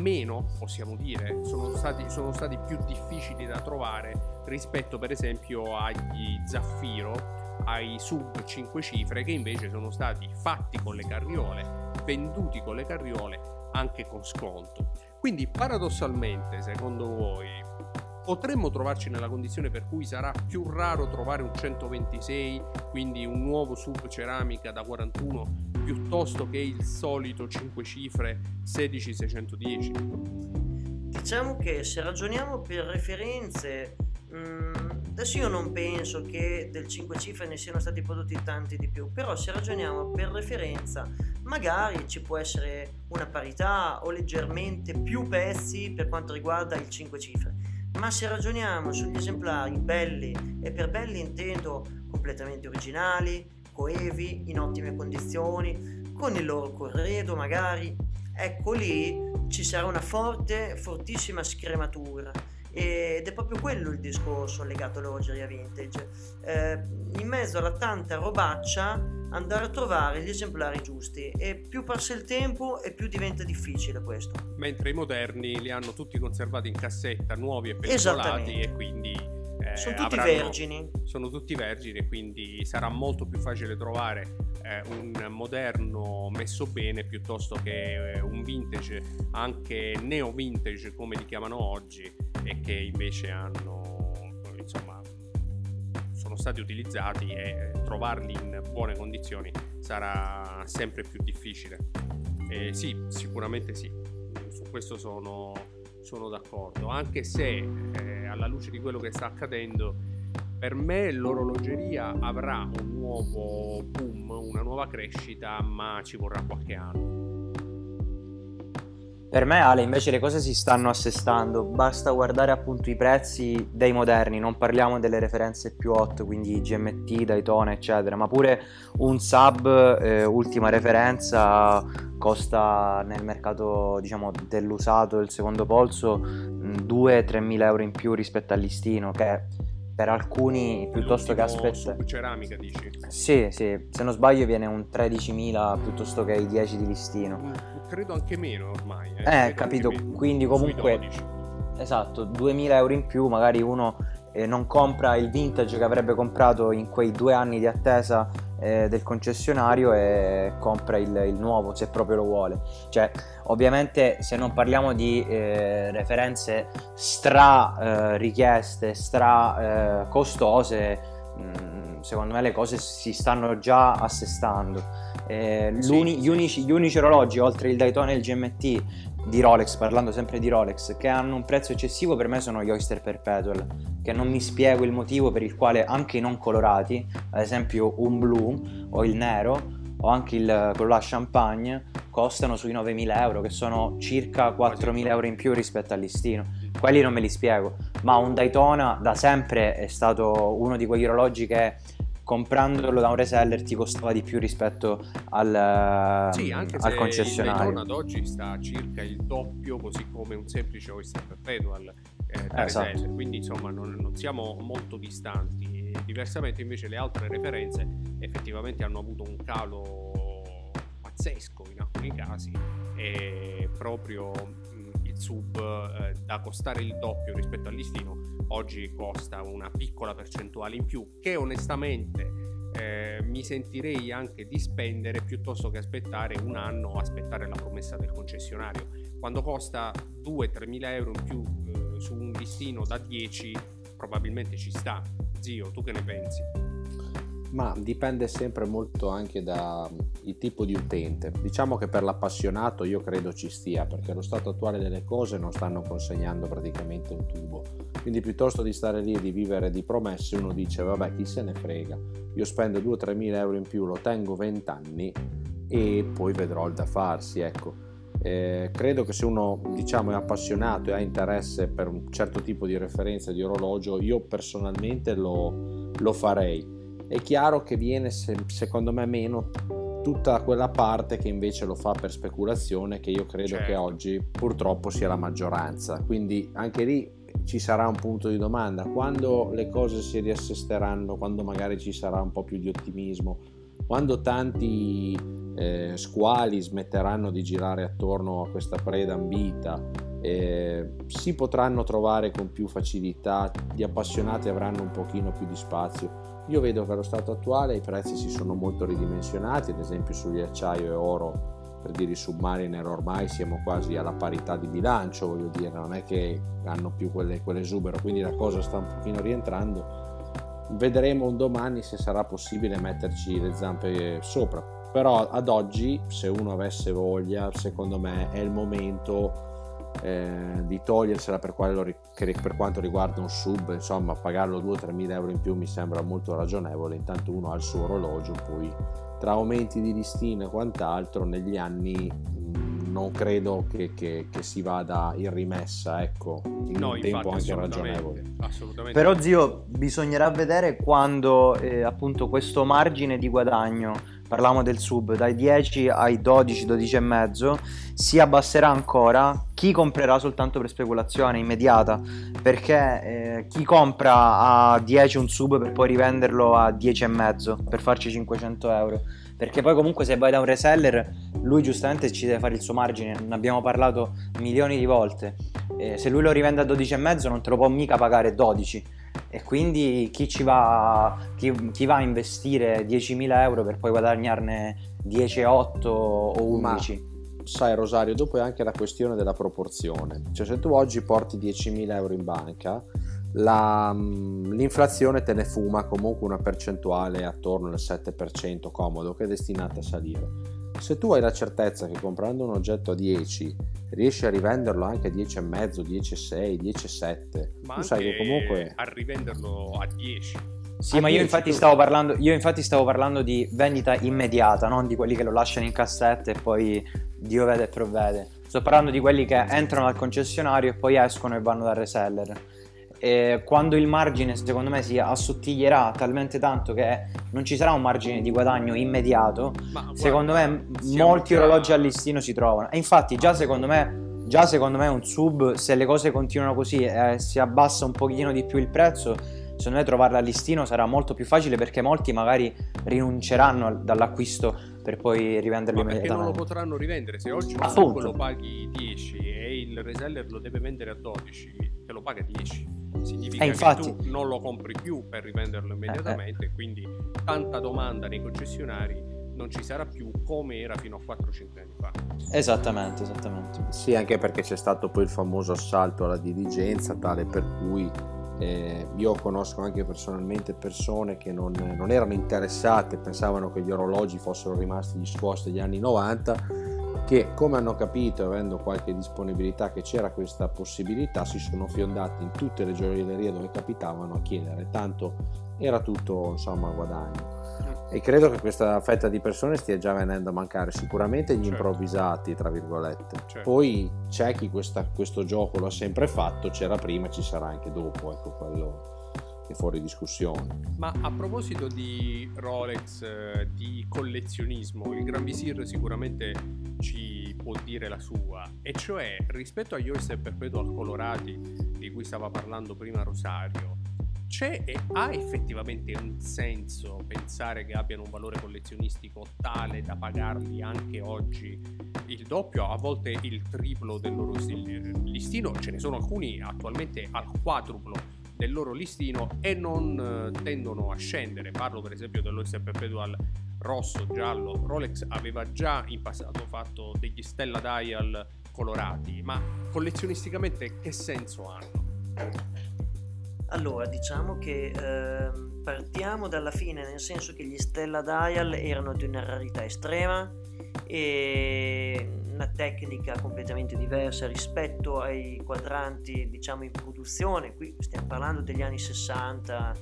meno, possiamo dire, sono stati, sono stati più difficili da trovare rispetto per esempio agli Zaffiro ai sub 5 cifre che invece sono stati fatti con le carriole, venduti con le carriole anche con sconto. Quindi paradossalmente, secondo voi, potremmo trovarci nella condizione per cui sarà più raro trovare un 126, quindi un nuovo sub ceramica da 41, piuttosto che il solito 5 cifre 16610? Diciamo che se ragioniamo per referenze, mm, adesso io non penso che del 5 cifre ne siano stati prodotti tanti di più, però se ragioniamo per referenza magari ci può essere una parità o leggermente più pezzi per quanto riguarda il 5 cifre. Ma se ragioniamo sugli esemplari belli, e per belli intendo completamente originali, coevi, in ottime condizioni, con il loro corredo magari, ecco lì ci sarà una forte, fortissima scrematura ed è proprio quello il discorso legato all'orologeria vintage. Eh, in mezzo alla tanta robaccia andare a trovare gli esemplari giusti e più passa il tempo e più diventa difficile questo. Mentre i moderni li hanno tutti conservati in cassetta, nuovi e pellicolati e quindi sono tutti avranno, vergini. Sono tutti vergini quindi sarà molto più facile trovare eh, un moderno messo bene piuttosto che eh, un vintage, anche neo vintage come li chiamano oggi, e che invece hanno insomma sono stati utilizzati e trovarli in buone condizioni sarà sempre più difficile. E sì, sicuramente sì, su questo sono, sono d'accordo, anche se eh, alla luce di quello che sta accadendo, per me l'orologeria avrà un nuovo boom, una nuova crescita, ma ci vorrà qualche anno. Per me, Ale, invece le cose si stanno assestando, basta guardare appunto i prezzi dei moderni, non parliamo delle referenze più hot, quindi GMT, Daytona, eccetera, ma pure un sub, eh, ultima referenza, costa nel mercato diciamo dell'usato, del secondo polso, 2-3 mila euro in più rispetto al listino, che per alcuni piuttosto che aspettare ceramica dici? Sì, sì, se non sbaglio viene un 13.000 piuttosto che i 10 di listino. Mm, credo anche meno ormai. Eh, eh capito, quindi comunque Esatto, 2000 euro in più, magari uno eh, non compra il vintage che avrebbe comprato in quei due anni di attesa eh, del concessionario e compra il, il, nuovo se proprio lo vuole. Cioè, ovviamente se non parliamo di eh, referenze stra eh, richieste, stra eh, costose, mh, mm, secondo me le cose si stanno già assestando. Eh, sì, sì. Gli, unici, gli, unici, orologi oltre il Daytona e il GMT di Rolex, parlando sempre di Rolex, che hanno un prezzo eccessivo per me sono gli Oyster Perpetual, che non mi spiego il motivo per il quale anche i non colorati, ad esempio un blu o il nero o anche il quello là champagne, costano sui 9.000 euro, che sono circa 4.000 euro in più rispetto al listino. Quelli non me li spiego, ma un Daytona da sempre è stato uno di quegli orologi che comprandolo da un reseller ti costava di più rispetto al, sì, anche al concessionario. Il ad oggi sta circa il doppio, così come un semplice Oyster Perpetual eh, da esatto. reseller, quindi insomma non, non, siamo molto distanti. Diversamente invece le altre referenze effettivamente hanno avuto un calo pazzesco in alcuni casi e proprio sub eh, da costare il doppio rispetto al listino oggi costa una piccola percentuale in più che onestamente eh, mi sentirei anche di spendere piuttosto che aspettare un anno o aspettare la promessa del concessionario quando costa 2-3 mila euro in più eh, su un listino da 10 probabilmente ci sta zio tu che ne pensi? Ma dipende sempre molto anche dal tipo di utente. Diciamo che per l'appassionato io credo ci stia, perché allo stato attuale delle cose non stanno consegnando praticamente un tubo. Quindi piuttosto di stare lì e di vivere di promesse, uno dice vabbè chi se ne frega, io spendo 2-3 mila euro in più, lo tengo 20 anni e poi vedrò il da farsi, ecco. Eh, credo che se uno diciamo, è appassionato e ha interesse per un certo tipo di referenza di orologio, io personalmente lo, lo farei è chiaro che viene secondo me meno tutta quella parte che invece lo fa per speculazione che io credo certo. che oggi purtroppo sia la maggioranza. Quindi anche lì ci sarà un punto di domanda. Quando le cose si riassesteranno quando magari ci sarà un po' più di ottimismo quando tanti eh, squali smetteranno di girare attorno a questa preda ambita eh, si potranno trovare con più facilità gli appassionati avranno un pochino più di spazio io vedo che allo stato attuale i prezzi si sono molto ridimensionati, ad esempio sugli acciaio e oro per dire i submariner ormai siamo quasi alla parità di bilancio, voglio dire, non è che hanno più quelle, quell'esubero, quindi la cosa sta un pochino rientrando. Vedremo un domani se sarà possibile metterci le zampe sopra. Però ad oggi, se uno avesse voglia, secondo me è il momento eh, di togliersela per, per, quanto riguarda un sub, insomma pagarlo 2-3 mila euro in più mi sembra molto ragionevole, intanto uno ha il suo orologio, poi tra aumenti di listino e quant'altro negli anni mh, non credo che, che, che, si vada in rimessa, ecco, in no, un tempo anche ragionevole. Assolutamente. Però zio, bisognerà vedere quando eh, appunto questo margine di guadagno parliamo del sub, dai 10 ai 12, 12 e mezzo, si abbasserà ancora. Chi comprerà soltanto per speculazione immediata? Perché eh, chi compra a 10 un sub per poi rivenderlo a 10 e mezzo per farci 500 euro? Perché poi comunque se vai da un reseller, lui giustamente ci deve fare il suo margine, ne abbiamo parlato milioni di volte. Eh, se lui lo rivende a 12 e mezzo non te lo può mica pagare 12 e quindi chi, ci va, chi, chi va a investire 10.000 euro per poi guadagnarne 10, 8 o 11? Ma sai Rosario, dopo è anche la questione della proporzione. Cioè se tu oggi porti 10.000 euro in banca, la, mm, l'inflazione te ne fuma comunque una percentuale attorno al 7% comodo che è destinata a salire se tu hai la certezza che comprando un oggetto a 10 riesci a rivenderlo anche a 10,5, 10,6, 10,7, ma tu sai che comunque a rivenderlo a 10. Sì, a ma 10 io infatti, tu... stavo parlando, io infatti stavo parlando di vendita immediata, non di quelli che lo lasciano in cassetta e poi Dio vede e provvede. Sto parlando di quelli che entrano al concessionario e poi escono e vanno dal reseller eh, quando il margine secondo me si assottiglierà talmente tanto che non ci sarà un margine di guadagno immediato, guarda, secondo me molti già... orologi a listino si trovano. E infatti già secondo me già secondo me un sub se le cose continuano così e eh, si abbassa un pochino di più il prezzo secondo me trovarla a listino sarà molto più facile perché molti magari rinunceranno dall'acquisto per poi rivenderlo Ma immediatamente. perché non lo potranno rivendere? Se oggi un lo paghi 10 e il reseller lo deve vendere a 12, te lo paga 10. Significa Eh, infatti- che tu non lo compri più per rivenderlo immediatamente, quindi tanta domanda nei concessionari non ci sarà più come era fino a 4-5 anni fa. Esattamente, esattamente. Sì, anche perché c'è stato poi il famoso assalto alla diligenza, tale per cui eh, io conosco anche personalmente persone che non, non erano interessate, pensavano che gli orologi fossero rimasti gli degli anni 90, che come hanno capito, avendo qualche disponibilità che c'era questa possibilità, si sono fiondati in tutte le gioiellerie dove capitavano a chiedere, tanto era tutto insomma guadagno. E credo che questa fetta di persone stia già venendo a mancare sicuramente gli Certo. improvvisati, tra virgolette. Certo. Poi c'è chi questa- questo gioco lo ha sempre fatto, c'era prima ci sarà anche dopo, ecco quello è fuori discussione. Ma a proposito di Rolex, eh, di collezionismo, il Gran Visir sicuramente ci può dire la sua, e cioè rispetto agli Oyster Perpetual colorati di cui stava parlando prima Rosario, c'è e ha effettivamente un senso pensare che abbiano un valore collezionistico tale da pagarli anche oggi il doppio, a volte il triplo del loro sti- listino? Ce ne sono alcuni attualmente al quadruplo del loro listino e non eh, tendono a scendere. Parlo per esempio dell'Oyster Perpetual rosso, giallo. Rolex aveva già in passato fatto degli Stella Dial colorati, ma collezionisticamente che senso hanno? Allora, diciamo che ehm, partiamo dalla fine, nel senso che gli Stella Dial erano di una rarità estrema e una tecnica completamente diversa rispetto ai quadranti, diciamo, in produzione. Qui stiamo parlando degli anni 60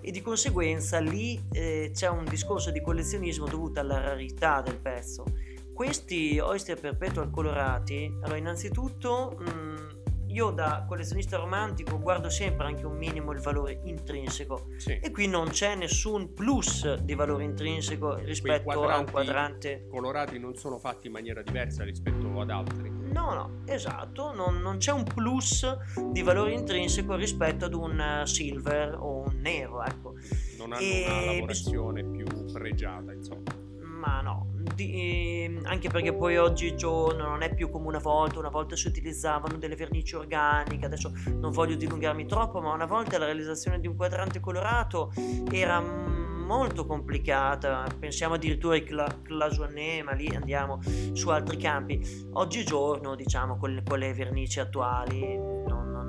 e di conseguenza lì eh, c'è un discorso di collezionismo dovuto alla rarità del pezzo. Questi Oyster Perpetual colorati, allora innanzitutto mh, io da collezionista romantico guardo sempre anche un minimo il valore intrinseco Sì. e qui non c'è nessun plus di valore intrinseco rispetto a un quadrante. colorati non sono fatti in maniera diversa rispetto ad altri. No, no, esatto, non, non c'è un plus di valore intrinseco rispetto ad un eh, silver o un nero, ecco. Non hanno E una lavorazione più pregiata, insomma. Ma no, di- ehm, anche perché poi oggigiorno non è più come una volta, una volta si utilizzavano delle vernici organiche, adesso non voglio dilungarmi troppo, ma una volta la realizzazione di un quadrante colorato era molto complicata, pensiamo addirittura ai cla- clasonné, ma lì andiamo su altri campi. Oggigiorno, diciamo, con le, con le vernici attuali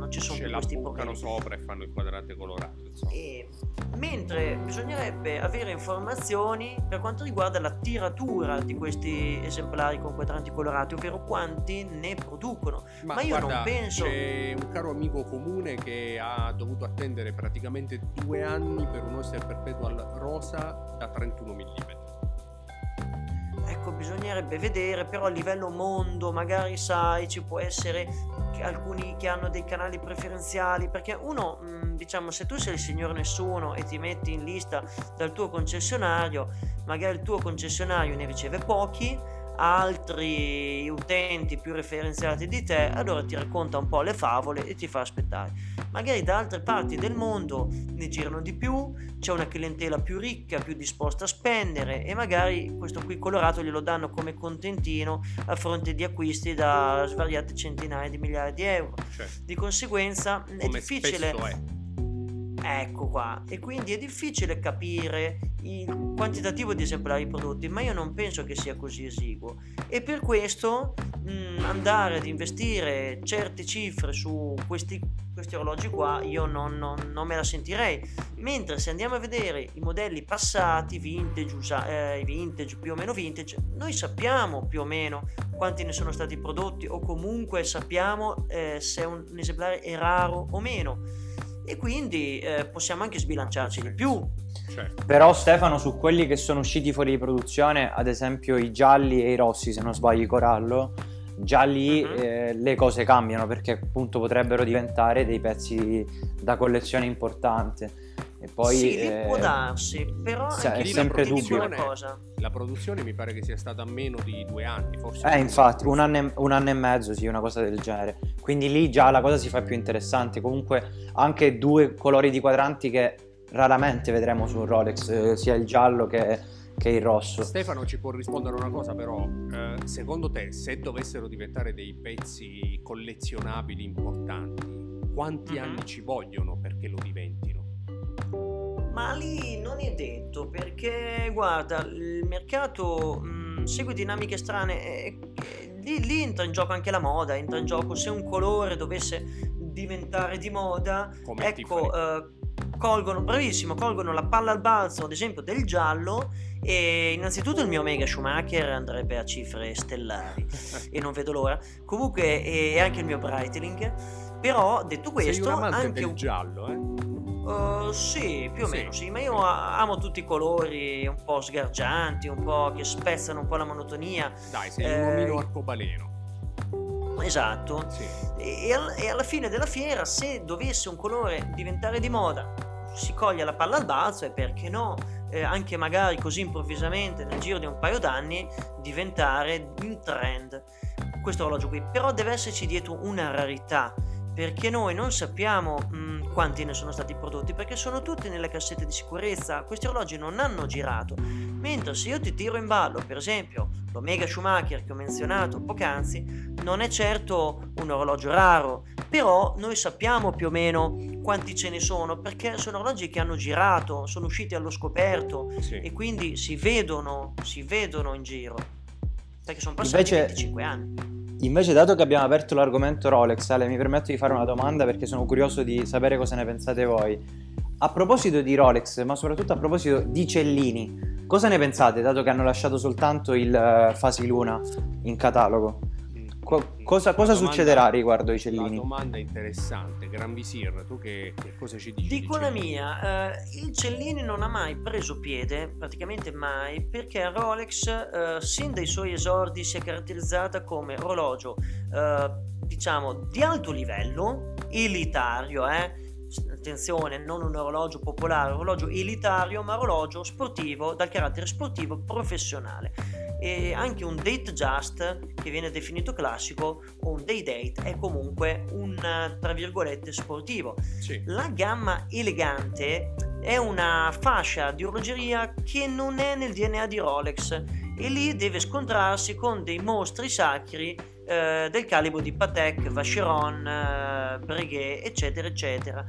non, non- non ci sono Ce più questi problemi. sopra e fanno il quadrante colorato. E- mentre bisognerebbe avere informazioni per quanto riguarda la tiratura di questi esemplari con quadranti colorati, ovvero quanti ne producono. Ma io non guarda, penso- C'è un caro amico comune che ha dovuto attendere praticamente due anni per un Oyster Perpetual rosa da 31 mm. Ecco, bisognerebbe vedere, però a livello mondo, magari sai, ci può essere alcuni che hanno dei canali preferenziali, perché uno, mh, diciamo, se tu sei il signor nessuno e ti metti in lista dal tuo concessionario, magari il tuo concessionario ne riceve pochi, altri utenti più referenziati di te, allora ti racconta un po' le favole e ti fa aspettare. Magari da altre parti del mondo ne girano di più, c'è una clientela più ricca, più disposta a spendere e magari questo qui colorato glielo danno come contentino a fronte di acquisti da svariate centinaia di migliaia di euro. Cioè, Di conseguenza è difficile è. Ecco qua, e quindi è difficile capire il quantitativo di esemplari prodotti, ma io non penso che sia così esiguo. E per questo mh, andare ad investire certe cifre su questi, questi orologi qua, io non, non- non me la sentirei. Mentre se andiamo a vedere i modelli passati, vintage, usa- eh, vintage, più o meno vintage, noi sappiamo più o meno quanti ne sono stati prodotti o comunque sappiamo eh, se un, un esemplare è raro o meno e quindi eh, possiamo anche sbilanciarci di più. Certo. Però Stefano, su quelli che sono usciti fuori di produzione, ad esempio i gialli e i rossi, se non sbaglio, Corallo, già lì Mhm. eh, le cose cambiano perché appunto potrebbero diventare dei pezzi da collezione importante. E poi sì, lì eh, può darsi, però sa- anche è sempre dubbio. una cosa. La produzione mi pare che sia stata meno di due anni, forse. Eh, infatti, un anno, e, un anno e mezzo, sì, una cosa del genere. Quindi lì già la cosa si fa più interessante. Comunque, anche due colori di quadranti che raramente vedremo su un Rolex, eh, sia il giallo che che il rosso. Stefano ci può rispondere una cosa però, eh, secondo te se dovessero diventare dei pezzi collezionabili importanti, quanti Mhm. anni ci vogliono perché lo diventino? Ma lì non è detto perché, guarda, il mercato mh, segue dinamiche strane e, e lì, lì entra in gioco anche la moda, entra in gioco se un colore dovesse diventare di moda, Come ecco, eh, colgono, bravissimo, colgono la palla al balzo, ad esempio, del giallo e innanzitutto il mio Mega Schumacher andrebbe a cifre stellari e non vedo l'ora. Comunque e anche il mio Breitling. Però detto Sei questo, un amante anche del un giallo, eh? Sì, più o Sì. meno sì, ma io amo tutti i colori un po' sgargianti, un po' che spezzano un po' la monotonia. Dai, sei Eh, un uomino arcobaleno. Esatto. Sì. E, e al- alla fine della fiera, se dovesse un colore diventare di moda, si coglie la palla al balzo e perché no, eh, anche magari così improvvisamente nel giro di un paio d'anni, diventare in trend questo orologio qui. Però deve esserci dietro una rarità. Perché noi non sappiamo mh, quanti ne sono stati prodotti, perché sono tutti nelle cassette di sicurezza. Questi orologi non hanno girato. Mentre se io ti tiro in ballo, per esempio, l'Omega Schumacher che ho menzionato poc'anzi, non è certo un orologio raro, però noi sappiamo più o meno quanti ce ne sono, perché sono orologi che hanno girato, sono usciti allo scoperto Sì. e quindi si vedono, si vedono in giro. Perché sono passati Invece- 25 anni. Invece, dato che abbiamo aperto l'argomento Rolex, Ale, mi permetto di fare una domanda perché sono curioso di sapere cosa ne pensate voi. A proposito di Rolex, ma soprattutto a proposito di Cellini, cosa ne pensate, dato che hanno lasciato soltanto il eh, Fasi Luna in catalogo? Co- cosa cosa domanda- succederà riguardo ai Cellini? domanda è interessante. Gran Visir, tu che, che cosa ci dici? di Dico la mia, eh, il Cellini non ha mai preso piede, praticamente mai, perché Rolex, eh, sin dai suoi esordi, si è caratterizzata come orologio, eh, diciamo, di alto livello, elitario, eh. Attenzione, non un orologio popolare, un orologio elitario, ma orologio sportivo, dal carattere sportivo professionale. E anche un date just, che viene definito classico, o un day date, è comunque un, tra virgolette, sportivo. Sì. La gamma elegante è una fascia di orologeria che non è nel DNA di Rolex e lì deve scontrarsi con dei mostri sacri eh, del calibro di Patek, Vacheron, eh, Breguet, eccetera, eccetera.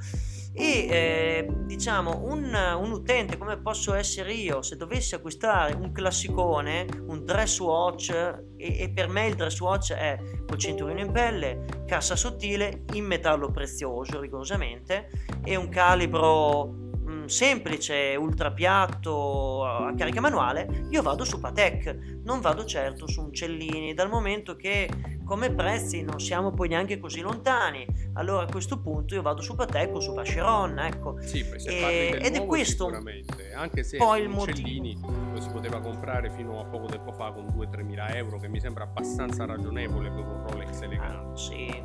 E eh, diciamo un, un utente come posso essere io, se dovessi acquistare un classicone, un dress watch, e, e per me il dress watch è col cinturino in pelle, cassa sottile, in metallo prezioso rigorosamente e un calibro semplice, ultra piatto, a carica manuale, io vado su Patek, non vado certo su un Cellini, dal momento che come prezzi non siamo poi neanche così lontani. Allora a questo punto io vado su Patek o su Vacheron, ecco. Sì, poi se E- ed è nuovo questo sicuramente, anche se poi il un motivo. Lo si poteva comprare fino a poco tempo fa con 2-3 mila euro, che mi sembra abbastanza ragionevole per un Rolex elegante. Ah, sì.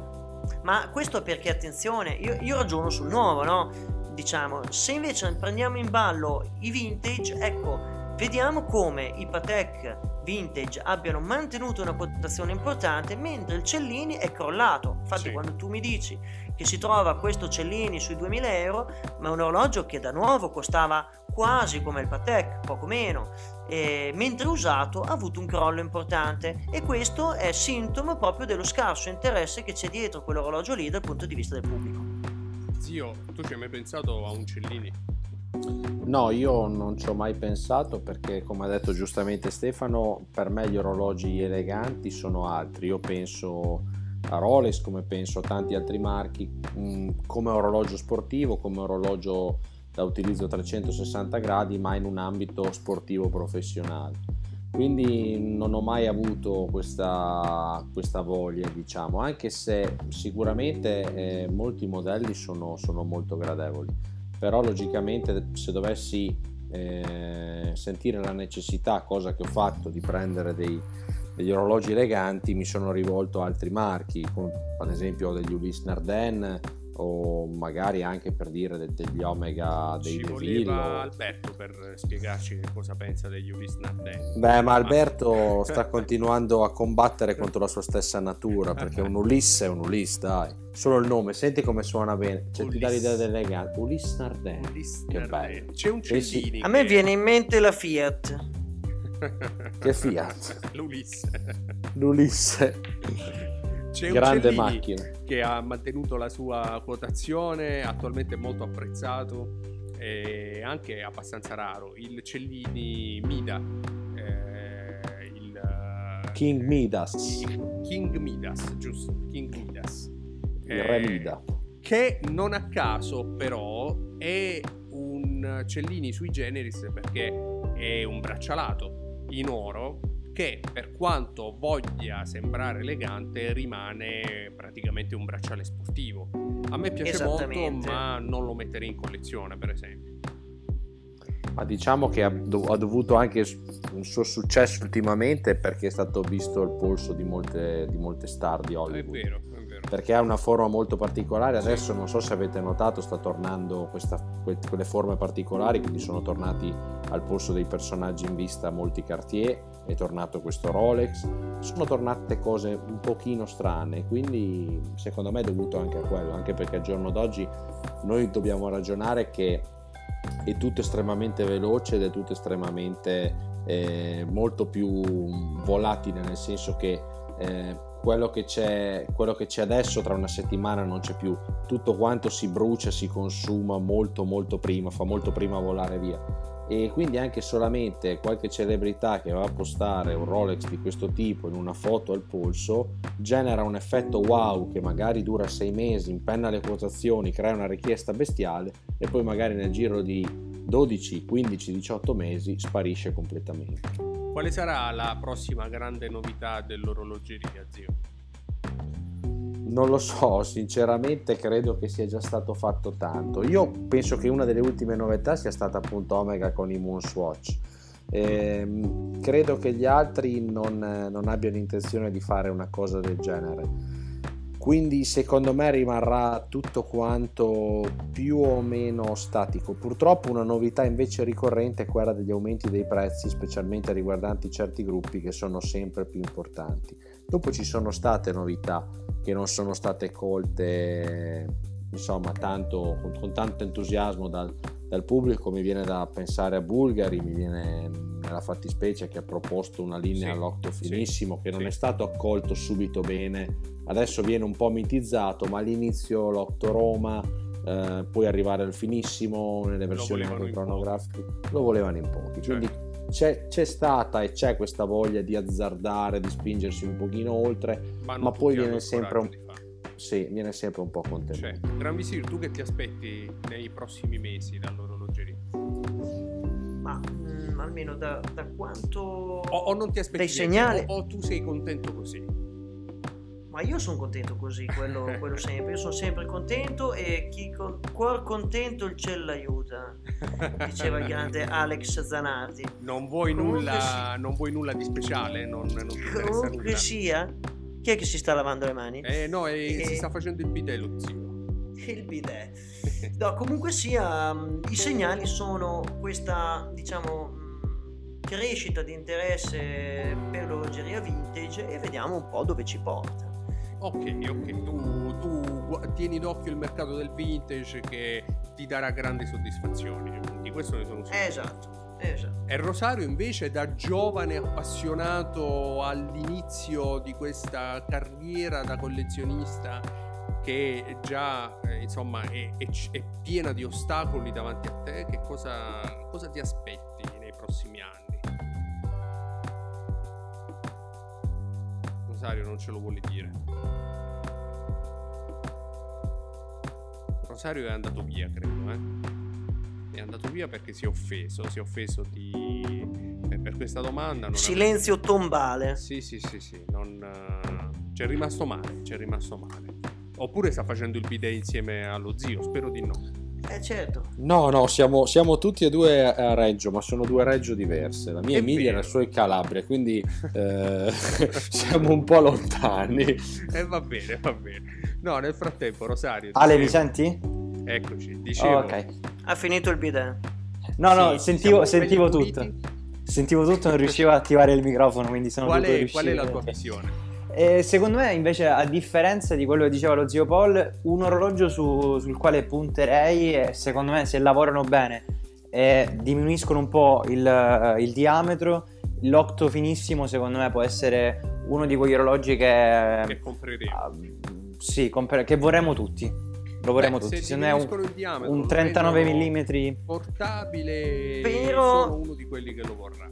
Ma questo perché, attenzione, io, io ragiono sul nuovo, no? Diciamo, se invece prendiamo in ballo i vintage, ecco, vediamo come i Patek vintage abbiano mantenuto una quotazione importante, mentre il Cellini è crollato. Infatti, Sì. quando tu mi dici che si trova questo Cellini sui 2000 euro, ma è un orologio che da nuovo costava quasi come il Patek, poco meno, e mentre usato ha avuto un crollo importante e questo è sintomo proprio dello scarso interesse che c'è dietro quell'orologio lì dal punto di vista del pubblico. Zio, tu ci hai mai pensato a un Cellini? No, io non ci ho mai pensato perché, come ha detto giustamente Stefano, per me gli orologi eleganti sono altri. Io penso a Rolex, come penso a tanti altri marchi, mh, come orologio sportivo, come orologio da utilizzo 360 gradi, ma in un ambito sportivo professionale. Quindi non ho mai avuto questa, questa voglia, diciamo, anche se sicuramente eh, molti modelli sono, sono molto gradevoli. Però logicamente se dovessi eh, sentire la necessità, cosa che ho fatto, di prendere dei, degli orologi eleganti, mi sono rivolto a altri marchi, come ad esempio degli Ulysse Nardin o magari anche per dire de- degli Omega dei Ci Deville. voleva o- Alberto per spiegarci che cosa pensa degli Ulysse Nardin. Beh, ma Alberto sta continuando a combattere contro la sua stessa natura, perché un Ulisse è un Ulisse, dai. Solo il nome, senti come suona bene. Cioè, ti dà l'idea dell'elegante. Ulisse Nardin. Ulysse Che bello. C'è un Sì, sì. Cellini A me che- viene in mente la Fiat. Che Fiat? L'Ulisse. L'Ulisse. C'è Grande Cellini macchina. che ha mantenuto la sua quotazione, attualmente molto apprezzato e anche abbastanza raro. Il Cellini Mida, eh, il eh, King Midas. il King Midas, giusto? King Midas. Il re Eh, Mida. Che non a caso, però, è un Cellini sui generis perché è un braccialato in oro che per quanto voglia sembrare elegante rimane praticamente un bracciale sportivo. A me piace molto, ma non lo metterei in collezione, per esempio. Ma diciamo che ha, dov- ha dovuto anche un suo successo ultimamente perché è stato visto il polso di molte, di molte star di È Hollywood. vero, è vero. Perché ha una forma molto particolare. Adesso non so se avete notato, sta tornando questa- que- quelle forme particolari, quindi sono tornati al polso dei personaggi in vista molti Cartier, è tornato questo Rolex, sono tornate cose un pochino strane, quindi secondo me è dovuto anche a quello, anche perché al giorno d'oggi noi dobbiamo ragionare che è tutto estremamente veloce ed è tutto estremamente eh, molto più volatile, nel senso che eh, quello, che c'è, quello che c'è adesso tra una settimana non c'è più, tutto quanto si brucia, si consuma molto molto prima, fa molto prima volare via. E quindi anche solamente qualche celebrità che va a postare un Rolex di questo tipo in una foto al polso genera un effetto wow che magari dura sei mesi, impenna le quotazioni, crea una richiesta bestiale e poi magari nel giro di 12, 15, 18 mesi sparisce completamente. Quale sarà la prossima grande novità dell'orologeria, zio? Non lo so, sinceramente credo che sia già stato fatto tanto. Io penso che una delle ultime novità sia stata appunto Omega con i Moonswatch. Ehm, credo che gli altri non, non abbiano intenzione di fare una cosa del genere. Quindi secondo me rimarrà tutto quanto più o meno statico. Purtroppo una novità invece ricorrente è quella degli aumenti dei prezzi, specialmente riguardanti certi gruppi che sono sempre più importanti. Dopo ci sono state novità che non sono state colte insomma tanto, con, con tanto entusiasmo dal, dal pubblico mi viene da pensare a Bulgari mi viene nella fattispecie che ha proposto una linea Sì, all'octo sì, finissimo che non sì. è stato accolto subito bene adesso viene un po' mitizzato ma all'inizio l'octo Roma eh, poi arrivare al finissimo nelle versioni cronografiche lo volevano in pochi Cioè. quindi c'è, c'è stata e c'è questa voglia di azzardare di spingersi un pochino oltre non Ma poi viene sempre un- farlo. Sì, viene sempre un po' contenuto. Cioè, Gran Visir, tu che ti aspetti nei prossimi mesi dall'orologeria? Ma mm, almeno da, da quanto... O, o non ti aspetti niente, segnali. O, o tu sei contento così? Ma io sono contento così, quello, quello sempre. Io sono sempre contento e chi con... cuor contento il cielo l'aiuta, diceva il grande Alex Zanardi. Non vuoi, nulla, sì. non vuoi nulla di speciale? Non, non ti interessa Comunque nulla? sia, chi è che si sta lavando le mani? Eh no, e Eh. si sta facendo il bidet lo zio. Il bidet. No, comunque sia, mh, i segnali sono questa, diciamo, mh, crescita di interesse per l'orologeria vintage e vediamo un po' dove ci porta. Ok, ok, tu, tu tieni d'occhio il mercato del vintage che ti darà grandi soddisfazioni. Di questo ne sono sicuro. Esatto, E Rosario invece da giovane appassionato all'inizio di questa carriera da collezionista che già eh, insomma è, è è piena di ostacoli davanti a te, che cosa, cosa ti aspetti nei prossimi anni? Rosario non ce lo vuole dire. Rosario è andato via, credo, eh? È andato via perché si è offeso, si è offeso di... eh, per questa domanda. Non Silenzio tombale. ave- Sì, sì, sì, sì, non... eh, C'è rimasto male, c'è rimasto male. Oppure sta facendo il bidet insieme allo zio, spero di no. Eh certo. No, no, siamo, siamo tutti e due a Reggio, ma sono due Reggio diverse. La mia È è Emilia e vero. la sua è Calabria, quindi eh, siamo un po' lontani. E Eh, va bene, va bene. No, nel frattempo, Rosario... Ale, mi senti? Eccoci, dicevo... Oh, ok. Ha finito il bidet. No, no, Sì, sentivo, siamo sentivo belli tutto. puliti. Sentivo tutto, non riuscivo a attivare il microfono, quindi sono Qual è, qual è la tua visione? E secondo me, invece, a differenza di quello che diceva lo zio Paul, un orologio su- sul quale punterei, secondo me, se lavorano bene e diminuiscono un po' il, il diametro, l'octo finissimo secondo me può essere uno di quegli orologi che, che compreremo. Uh, sì, compre- che vorremmo tutti. Lo vorremmo Beh, tutti. Se non è un, diametro, un 39 mm portabile, Però- sono uno di quelli che lo vorrà.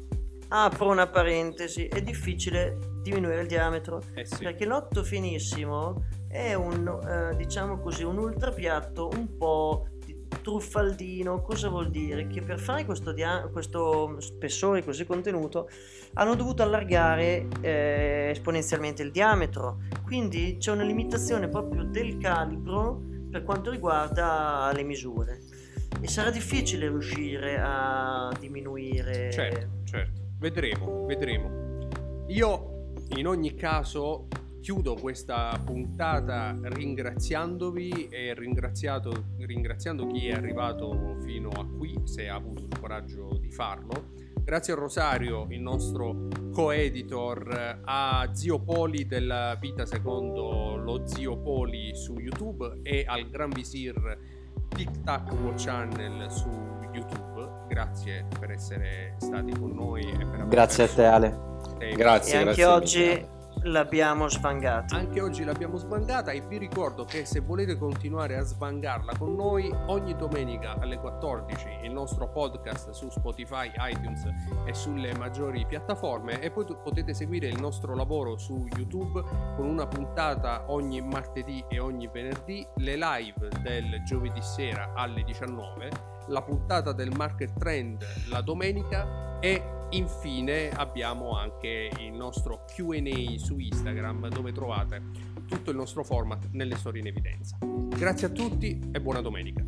Apro una parentesi, è difficile diminuire il diametro Eh sì. perché l'otto finissimo è un, eh, diciamo così, un ultrapiatto un po' di- truffaldino. Cosa vuol dire? Che per fare questo, dia- questo spessore così contenuto hanno dovuto allargare eh, esponenzialmente il diametro. Quindi c'è una limitazione proprio del calibro per quanto riguarda le misure. E sarà difficile riuscire a diminuire. Certo, certo. Vedremo, vedremo. Io in ogni caso chiudo questa puntata ringraziandovi e ringraziando chi è arrivato fino a qui, se ha avuto il coraggio di farlo. Grazie a Rosario, il nostro co-editor, a Zio Poli della Vita secondo lo Zio Poli su YouTube e al Gran Visir Tic Tac Watch Channel su YouTube. Grazie per essere stati con noi e per Grazie a te Ale. tempo. E Grazie, anche grazie oggi mille. L'abbiamo svangata. Anche oggi l'abbiamo svangata e vi ricordo che se volete continuare a svangarla con noi, ogni domenica alle 14 il nostro podcast su Spotify, iTunes e sulle maggiori piattaforme e poi potete seguire il nostro lavoro su YouTube con una puntata ogni martedì e ogni venerdì, le live del giovedì sera alle 19, la puntata del Market Trend la domenica e infine abbiamo anche il nostro QA su Instagram dove trovate tutto il nostro format nelle storie in evidenza. Grazie a tutti e buona domenica.